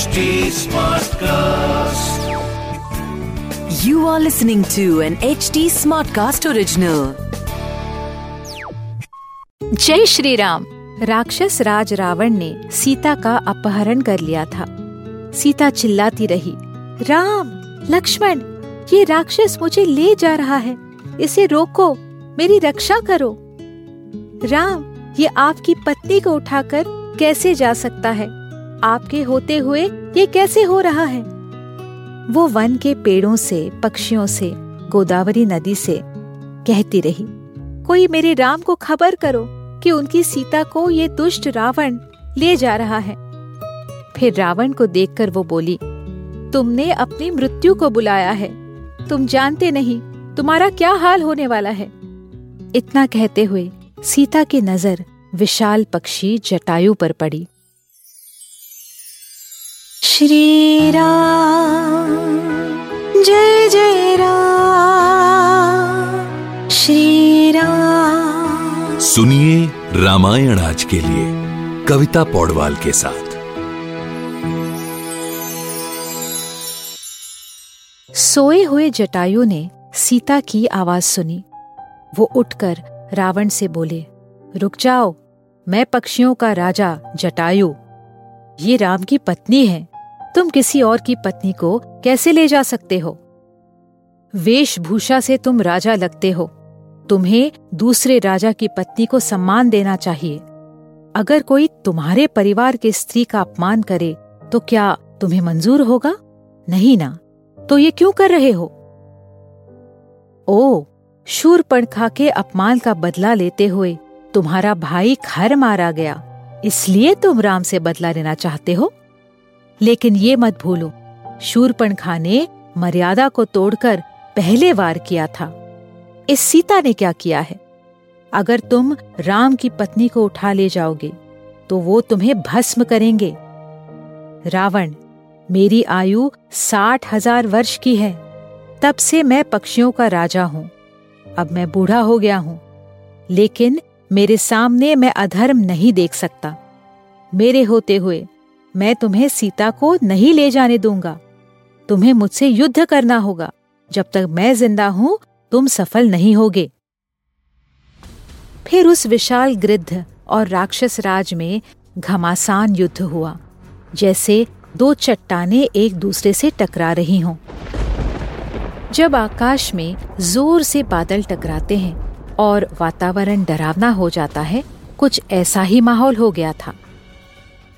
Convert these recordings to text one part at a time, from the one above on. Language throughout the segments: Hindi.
HD Smartcast. You are listening to an HD Smartcast original. जय श्री राम राक्षस राज रावण ने सीता का अपहरण कर लिया था। सीता चिल्लाती रही राम लक्ष्मण ये राक्षस मुझे ले जा रहा है। इसे रोको मेरी रक्षा करो। राम ये आपकी पत्नी को उठाकर कैसे जा सकता है? आपके होते हुए ये कैसे हो रहा है? वो वन के पेड़ों से, पक्षियों से, गोदावरी नदी से कहती रही, कोई मेरे राम को खबर करो कि उनकी सीता को ये दुष्ट रावण ले जा रहा है। फिर रावण को देखकर वो बोली, तुमने अपनी मृत्यु को बुलाया है। तुम जानते नहीं, तुम्हारा क्या हाल होने वाला है? इतना कहते हुए सीता की नज़र विशाल पक्षी जटायु पर पड़ी। श्री राम जय जय राम श्री राम सुनिए रामायण आज के लिए कविता पौडवाल के साथ। सोए हुए जटायु ने सीता की आवाज़ सुनी। वो उठकर रावण से बोले रुक जाओ मैं पक्षियों का राजा जटायु। ये राम की पत्नी है। तुम किसी और की पत्नी को कैसे ले जा सकते हो? वेशभूषा से तुम राजा लगते हो। तुम्हें दूसरे राजा की पत्नी को सम्मान देना चाहिए। अगर कोई तुम्हारे परिवार के स्त्री का अपमान करे तो क्या तुम्हें मंजूर होगा? नहीं ना। तो ये क्यों कर रहे हो? ओ, शूरपणखा के अपमान का बदला लेते हुए तुम्हारा भाई खर मारा गया। इसलिए तुम राम से बदला लेना चाहते हो? लेकिन ये मत भूलो शूरपणखा ने मर्यादा को तोड़कर पहले वार किया था। इस सीता ने क्या किया है? अगर तुम राम की पत्नी को उठा ले जाओगे तो वो तुम्हें भस्म करेंगे। रावण, मेरी आयु साठ हज़ार वर्ष की है, तब से मैं पक्षियों का राजा हूँ। अब मैं बूढ़ा हो गया हूँ, लेकिन मेरे सामने मैं अधर्म नहीं देख सकता। मेरे होते हुए मैं तुम्हें सीता को नहीं ले जाने दूँगा। तुम्हें मुझसे युद्ध करना होगा। जब तक मैं ज़िंदा हूँ, तुम सफल नहीं होगे। फिर उस विशाल गृद्ध और राक्षस राज में घमासान युद्ध हुआ, जैसे दो चट्टाने एक दूसरे से टकरा रही हों। जब आकाश में ज़ोर से बादल टकराते हैं और वातावरण डरावना हो जाता है, कुछ ऐसा ही माहौल हो गया था।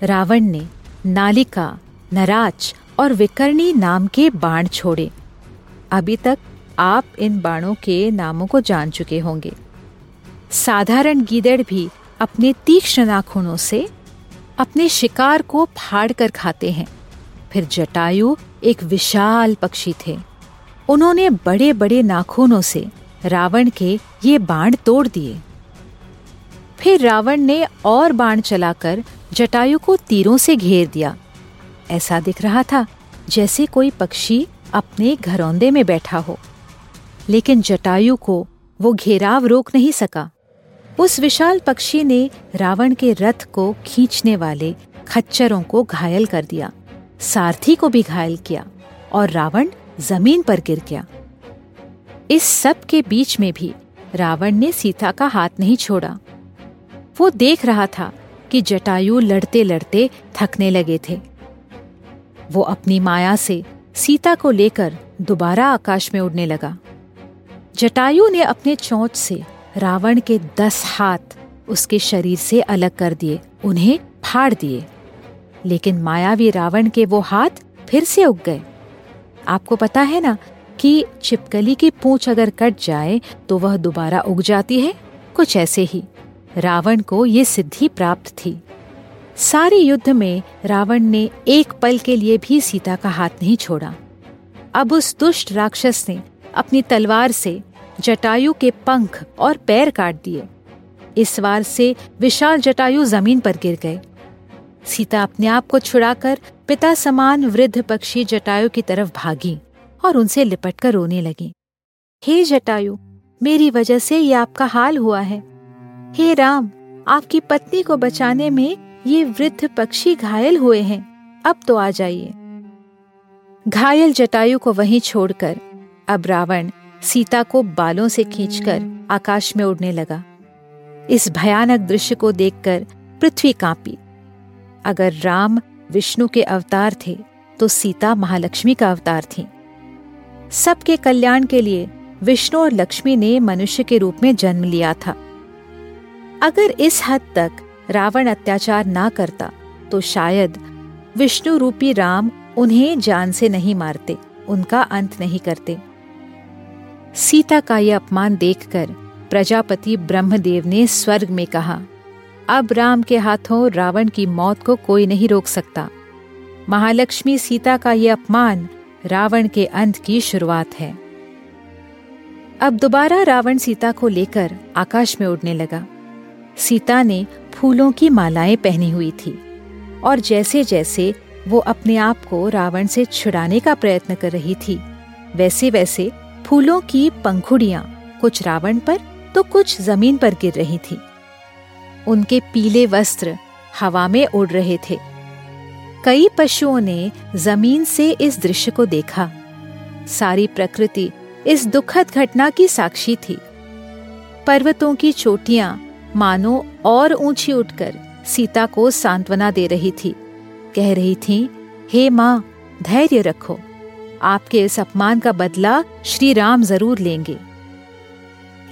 रावण ने नालिका नराच और विकर्णी नाम के बाण छोड़े। अभी तक आप इन बाणों के नामों को जान चुके होंगे। साधारण गीदड़ भी अपने तीक्ष्ण नाखूनों से अपने शिकार को फाड़ कर खाते हैं। फिर जटायु एक विशाल पक्षी थे। उन्होंने बड़े बड़े नाखूनों से रावण के ये बाण तोड़ दिए। फिर रावण ने और बाण चलाकर जटायु को तीरों से घेर दिया। ऐसा दिख रहा था जैसे कोई पक्षी अपने घरौंदे में बैठा हो। लेकिन जटायु को वो घेराव रोक नहीं सका। उस विशाल पक्षी ने रावण के रथ को खींचने वाले खच्चरों को घायल कर दिया, सारथी को भी घायल किया और रावण ज़मीन पर गिर गया। इस सब के बीच में भी रावण ने सीता का हाथ नहीं छोड़ा। वो देख रहा था कि जटायु लड़ते लड़ते थकने लगे थे। वो अपनी माया से सीता को लेकर दोबारा आकाश में उड़ने लगा। जटायु ने अपने चोंच से रावण के दस हाथ उसके शरीर से अलग कर दिए, उन्हें फाड़ दिए। लेकिन मायावी रावण के वो हाथ फिर से उग गए। आपको पता है ना कि छिपकली की पूंछ अगर कट जाए तो वह दोबारा उग जाती है? कुछ ऐसे ही। रावण को ये सिद्धि प्राप्त थी। सारे युद्ध में रावण ने एक पल के लिए भी सीता का हाथ नहीं छोड़ा। अब उस दुष्ट राक्षस ने अपनी तलवार से जटायु के पंख और पैर काट दिए। इस वार से विशाल जटायु ज़मीन पर गिर गए। सीता अपने आप को छुड़ाकर पिता समान वृद्ध पक्षी जटायु की तरफ़ भागी और उनसे लिपटकर रोने लगी। हे जटायु, मेरी वजह से ये आपका हाल हुआ है। हे राम, आपकी पत्नी को बचाने में ये वृद्ध पक्षी घायल हुए हैं। अब तो आ जाइए। घायल जटायु को वहीं छोड़कर, अब रावण सीता को बालों से खींचकर आकाश में उड़ने लगा। इस भयानक दृश्य को देखकर पृथ्वी कांपी। अगर राम विष्णु के अवतार थे तो सीता महालक्ष्मी का अवतार थी। सबके कल्याण के लिए विष्णु और लक्ष्मी ने मनुष्य के रूप में जन्म लिया था। अगर इस हद तक रावण अत्याचार ना करता तो शायद विष्णु रूपी राम उन्हें जान से नहीं मारते, उनका अंत नहीं करते। सीता का यह अपमान देखकर प्रजापति ब्रह्मदेव ने स्वर्ग में कहा, अब राम के हाथों रावण की मौत को कोई नहीं रोक सकता। महालक्ष्मी सीता का यह अपमान रावण के अंत की शुरुआत है। अब दोबारा रावण सीता को लेकर आकाश में उड़ने लगा। सीता ने फूलों की मालाएँ पहनी हुई थी और जैसे जैसे वो अपने आप को रावण से छुड़ाने का प्रयत्न कर रही थी वैसे वैसे फूलों की पंखुड़ियाँ कुछ रावण पर तो कुछ ज़मीन पर गिर रही थी। उनके पीले वस्त्र हवा में उड़ रहे थे। कई पशुओं ने ज़मीन से इस दृश्य को देखा। सारी प्रकृति इस दुखद घटना की साक्षी थी। पर्वतों की चोटियाँ मानो और ऊँची उठकर सीता को सांत्वना दे रही थी। कह रही थी, हे माँ, धैर्य रखो। आपके इस अपमान का बदला श्री राम ज़रूर लेंगे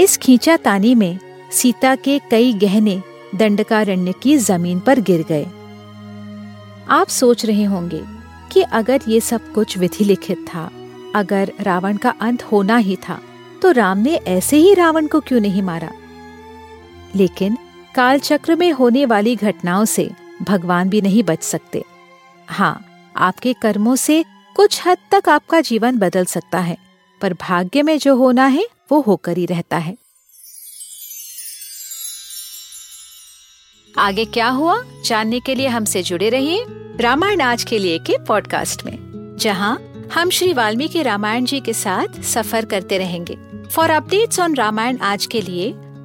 इस खींचा तानी में सीता के कई गहने दंडकारण्य की ज़मीन पर गिर गए। आप सोच रहे होंगे कि अगर ये सब कुछ विधि लिखित था, अगर रावण का अंत होना ही था तो राम ने ऐसे ही रावण को क्यों नहीं मारा? लेकिन कालचक्र में होने वाली घटनाओं से भगवान भी नहीं बच सकते। हाँ आपके कर्मों से कुछ हद तक आपका जीवन बदल सकता है, पर भाग्य में जो होना है, वो होकर ही रहता है। आगे क्या हुआ? जानने के लिए हमसे जुड़े रहिए रामायण आज के लिए के पॉडकास्ट में, जहाँ हम श्री वाल्मीकि रामायण जी के साथ सफ़र करते रहेंगे। फॉर अपडेट्स ऑन रामायण आज के लिए